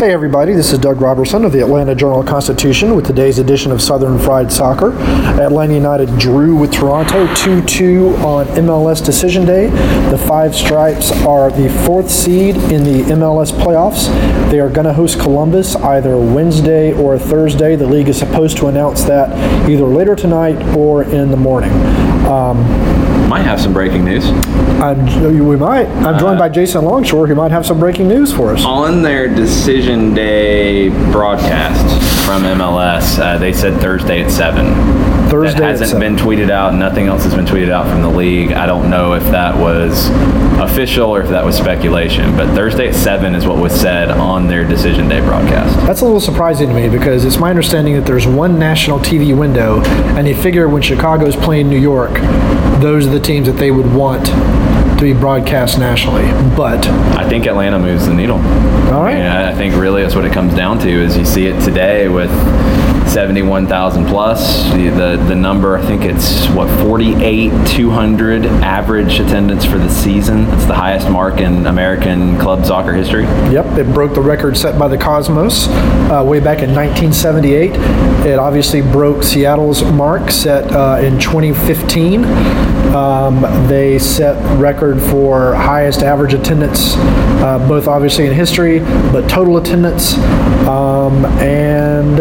Hey everybody, this is Doug Roberson of the Atlanta Journal Constitution with today's edition of Southern Fried Soccer. Atlanta United drew with Toronto 2-2 on MLS Decision Day. The Five Stripes are the fourth seed in the MLS playoffs. They are going to host Columbus either Wednesday or Thursday. The league is supposed to announce that either later tonight or in the morning. Um, might have some breaking news. I'm, we might. I'm joined uh, by Jason Longshore, who might have some breaking news for us. On their decision day broadcast from MLS, uh, they said Thursday at seven. Thursday that hasn't been tweeted out. Nothing else has been tweeted out from the league. I don't know if that was official or if that was speculation. But Thursday at seven is what was said on their decision day broadcast. That's a little surprising to me because it's my understanding that there's one national TV window, and you figure when Chicago's playing New York, those are the teams that they would want to be broadcast nationally. But I think Atlanta moves the needle. All right. I, mean, I think really that's what it comes down to is you see it today with 71,000 plus. The, the, the number, I think it's what 48 200 average attendance for the season. It's the highest mark in American club soccer history. Yep, it broke the record set by the Cosmos uh, way back in 1978. It obviously broke Seattle's mark set uh, in 2015. Um, they set record for highest average attendance, uh, both obviously in history, but total attendance um, and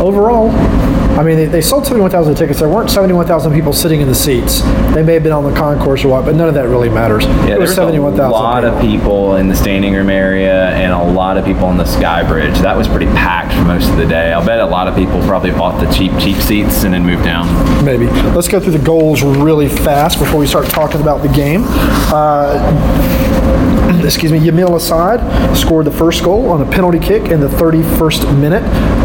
overall. I mean, they, they sold 71,000 tickets. There weren't 71,000 people sitting in the seats. They may have been on the concourse or what, but none of that really matters. Yeah, there's a lot people. of people in the standing room area and a lot of people on the Sky Bridge. That was pretty packed for most of the day. I'll bet a lot of people probably bought the cheap, cheap seats and then moved down. Maybe. Let's go through the goals really fast before we start talking about the game. Uh, excuse me, Yamil Asad scored the first goal on a penalty kick in the 31st minute.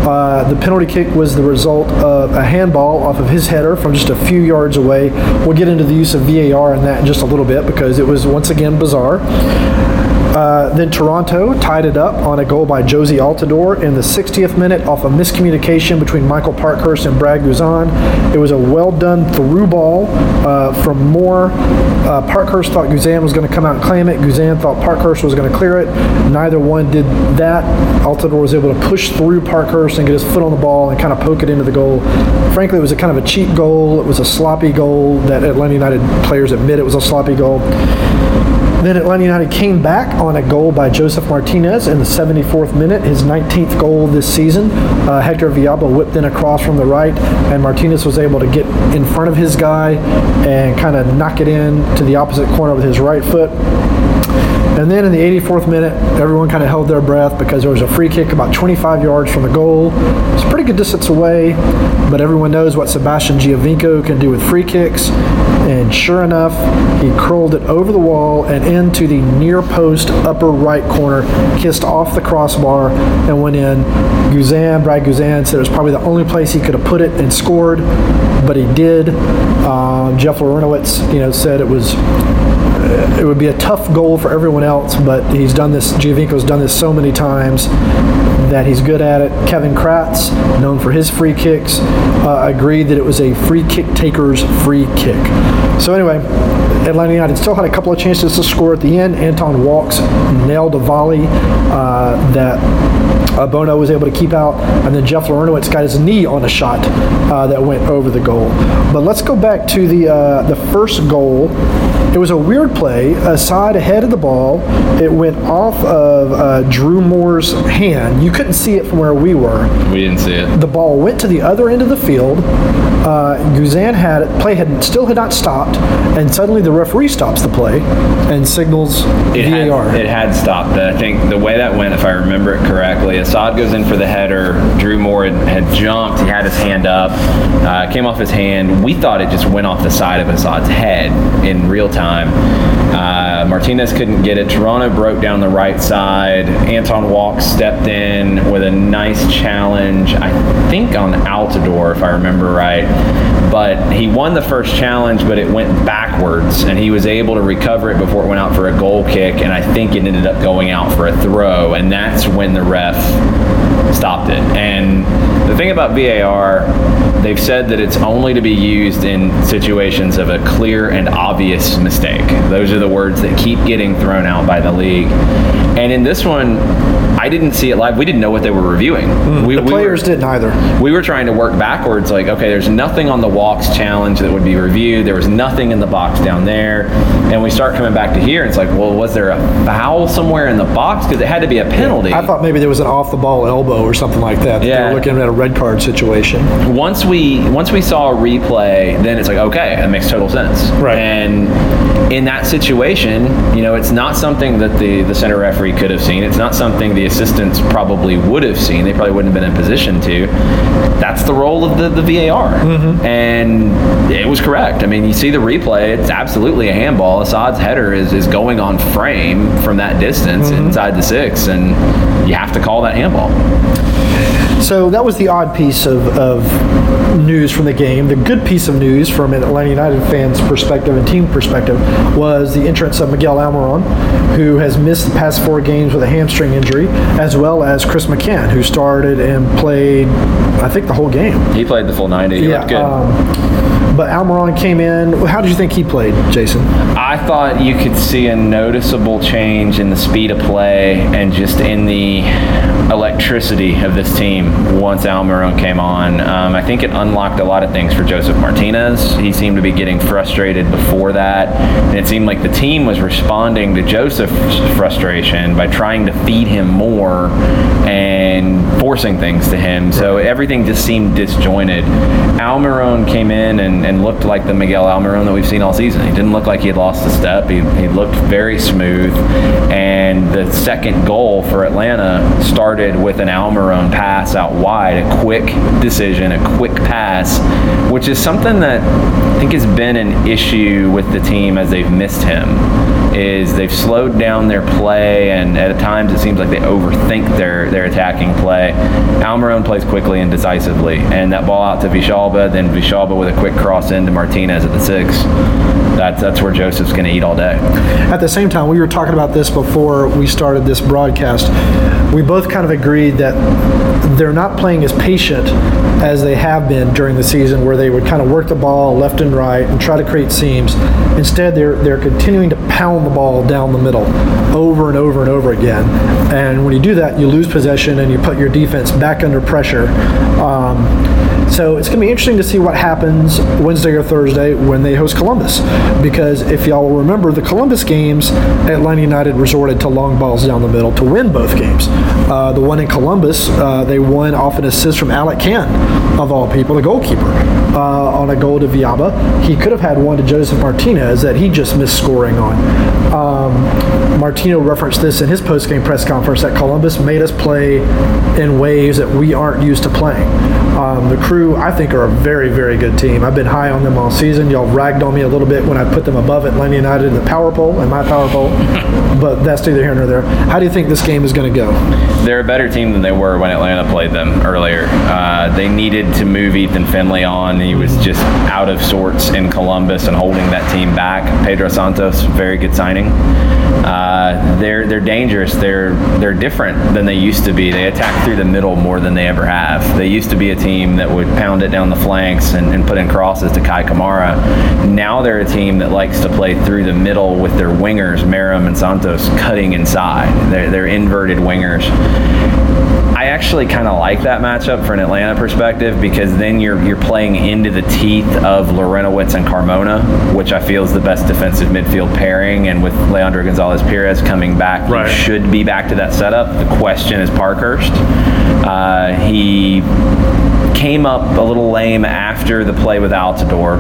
Uh, the penalty kick was the result of a handball off of his header from just a few yards away. We'll get into the use of VAR in that in just a little bit because it was once again bizarre. Uh, then Toronto tied it up on a goal by Jozy Altidore in the 60th minute off a miscommunication between Michael Parkhurst and Brad Guzan. It was a well done through ball uh, from Moore. Uh, Parkhurst thought Guzan was going to come out and claim it. Guzan thought Parkhurst was going to clear it. Neither one did that. Altidore was able to push through Parkhurst and get his foot on the ball and kind of poke it into the goal. Frankly, it was a kind of a cheap goal. It was a sloppy goal that Atlanta United players admit it was a sloppy goal. Then Atlanta United came back on a goal by Josef Martinez in the 74th minute, his 19th goal this season. Uh, Hector Villalba whipped in across from the right, and Martinez was able to get in front of his guy and kind of knock it in to the opposite corner with his right foot. And then in the 84th minute, everyone kind of held their breath because there was a free kick about 25 yards from the goal. It's a pretty good distance away, but everyone knows what Sebastian Giovinco can do with free kicks. And sure enough, he curled it over the wall and into the near post upper right corner, kissed off the crossbar, and went in. Guzan, Brad Guzan said it was probably the only place he could have put it and scored, but he did. Um, Jeff Larentowicz, you know, said it was it would be a tough goal for everyone else, but he's done this. Giovinco's done this so many times that he's good at it. Kevin Kratz, known for his free kicks, uh, agreed that it was a free kick taker's free kick. So anyway, Atlanta United still had a couple of chances to score at the end. Anton Walkes nailed a volley uh, that Bono was able to keep out, and then Jeff Larentowicz got his knee on a shot uh, that went over the goal. But let's go back to the uh, the first goal. It was a weird replay, Asad ahead of the ball. It went off of uh, Drew Moore's hand. You couldn't see it from where we were. We didn't see it. The ball went to the other end of the field. Uh, Guzan had it. Play had still had not stopped, and suddenly the referee stops the play and signals It VAR. had, it had stopped. But I think the way that went, if I remember it correctly, Asad goes in for the header. Drew Moore had, had jumped. He had his hand up. Uh, came off his hand. We thought it just went off the side of Asad's head in real time. Uh, Martinez couldn't get it. Toronto broke down the right side. Anton Walkes stepped in with a nice challenge, I think on Altidore, if I remember right. But he won the first challenge, but it went backwards, and he was able to recover it before it went out for a goal kick, and I think it ended up going out for a throw, and that's when the ref stopped it. And the thing about VAR, they've said that it's only to be used in situations of a clear and obvious mistake. Those are the words that keep getting thrown out by the league. And in this one, I didn't see it live. We didn't know what they were reviewing. Hmm. we, the we players were, didn't either. we were trying to work backwards like okay there's nothing on the Walkes challenge that would be reviewed there was nothing in the box down there and we start coming back to here and it's like well was there a foul somewhere in the box because it had to be a penalty I thought maybe there was an off the ball elbow or something like that. that They Yeah. were looking at a red card situation. once we once we saw a replay, then it's like okay, that makes total sense. Right. And in that situation, you know, it's not something that the the center referee could have seen. It's not something the assistants probably would have seen. They probably wouldn't have been in position to. That's the role of the, the VAR, mm-hmm. and it was correct. I mean, you see the replay; it's absolutely a handball. Asad's header is is going on frame from that distance mm-hmm. inside the six, and you have to call that handball. So that was the odd piece of, of news from the game. The good piece of news from an Atlanta United fan's perspective and team perspective was the entrance of Miguel Almiron, who has missed the past four games with a hamstring injury, as well as Chris McCann, who started and played, I think, the whole game. He played the full ninety. He looked good. um, but Almiron came in. How did you think he played, Jason? I thought you could see a noticeable change in the speed of play and just in the electricity of this team once Almiron came on. Um, I think it unlocked a lot of things for Josef Martinez. He seemed to be getting frustrated before that, and it seemed like the team was responding to Josef's frustration by trying to feed him more and forcing things to him. So everything just seemed disjointed. Almiron came in and, and looked like the Miguel Almiron that we've seen all season. He didn't look like he had lost a step. He, he looked very smooth. And the second goal for Atlanta started with an Almiron pass out wide, a quick decision, a quick pass, which is something that I think has been an issue with the team as they've missed him is they've slowed down their play and at times it seems like they overthink their, their attacking play. Almiron plays quickly and decisively and that ball out to Villalba, then Villalba with a quick cross into Martinez at the six. That's, that's where Josef's going to eat all day. At the same time, we were talking about this before we started this broadcast. We both kind of agreed that they're not playing as patient as they have been during the season, where they would kind of work the ball left and right and try to create seams. Instead, they're they're continuing to pound the ball down the middle over and over and over again. And when you do that, you lose possession and you put your defense back under pressure. Um, so it's going to be interesting to see what happens Wednesday or Thursday when they host Columbus. Because if y'all will remember, the Columbus games, Atlanta United resorted to long balls down the middle to win both games. Uh, the one in Columbus, uh, they won off an assist from Alec Kann, of all people, the goalkeeper, uh, on a goal to Villalba. He could have had one to Josef Martinez that he just missed scoring on. Um, Martino referenced this in his post-game press conference that Columbus made us play in ways that we aren't used to playing. Um, the crew, I think, are a very, very good team. I've been high on them all season. Y'all ragged on me a little bit when I put them above Atlanta United in the power poll, in my power poll, but that's neither here nor there. How do you think this game is going to go? They're a better team than they were when Atlanta played them earlier. Uh, they needed to move Ethan Finlay on. He was just out of sorts in Columbus and holding that team back. Pedro Santos, very good signing. Uh, they're they're dangerous. They're they're different than they used to be. They attack through the middle more than they ever have. They used to be a team that would would pound it down the flanks and, and put in crosses to Kei Kamara. Now they're a team that likes to play through the middle with their wingers, Meram and Santos, cutting inside. They're, they're inverted wingers. I actually kind of like that matchup for an Atlanta perspective because then you're you're playing into the teeth of Larentowicz and Carmona, which I feel is the best defensive midfield pairing. And with Leandro Gonzalez Pirez coming back, Right. you should be back to that setup. The question is Parkhurst. Uh, he came up a little lame after the play with Altidore,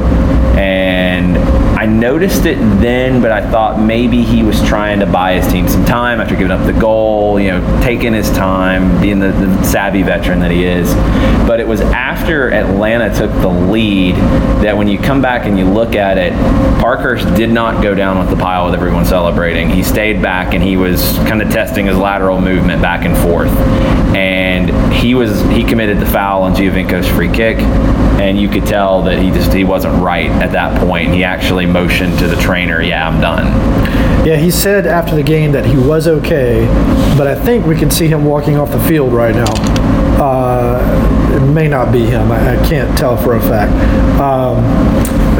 and I noticed it then, but I thought maybe he was trying to buy his team some time after giving up the goal, you know, taking his time, being the, the savvy veteran that he is. But it was after Atlanta took the lead that when you come back and you look at it, Parkhurst did not go down with the pile with everyone celebrating. He stayed back and he was kind of testing his lateral movement back and forth. And he was he committed the foul on Giovinco's free kick, and you could tell that he just he wasn't right at that point. He actually motioned to the trainer, "Yeah, I'm done." Yeah, he said after the game that he was okay, but I think we can see him walking off the field right now. Uh, it may not be him. I, I can't tell for a fact. Um,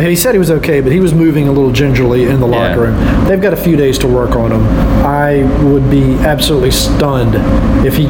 he said he was okay, but he was moving a little gingerly in the Yeah. locker room. They've got a few days to work on him. I would be absolutely stunned if he.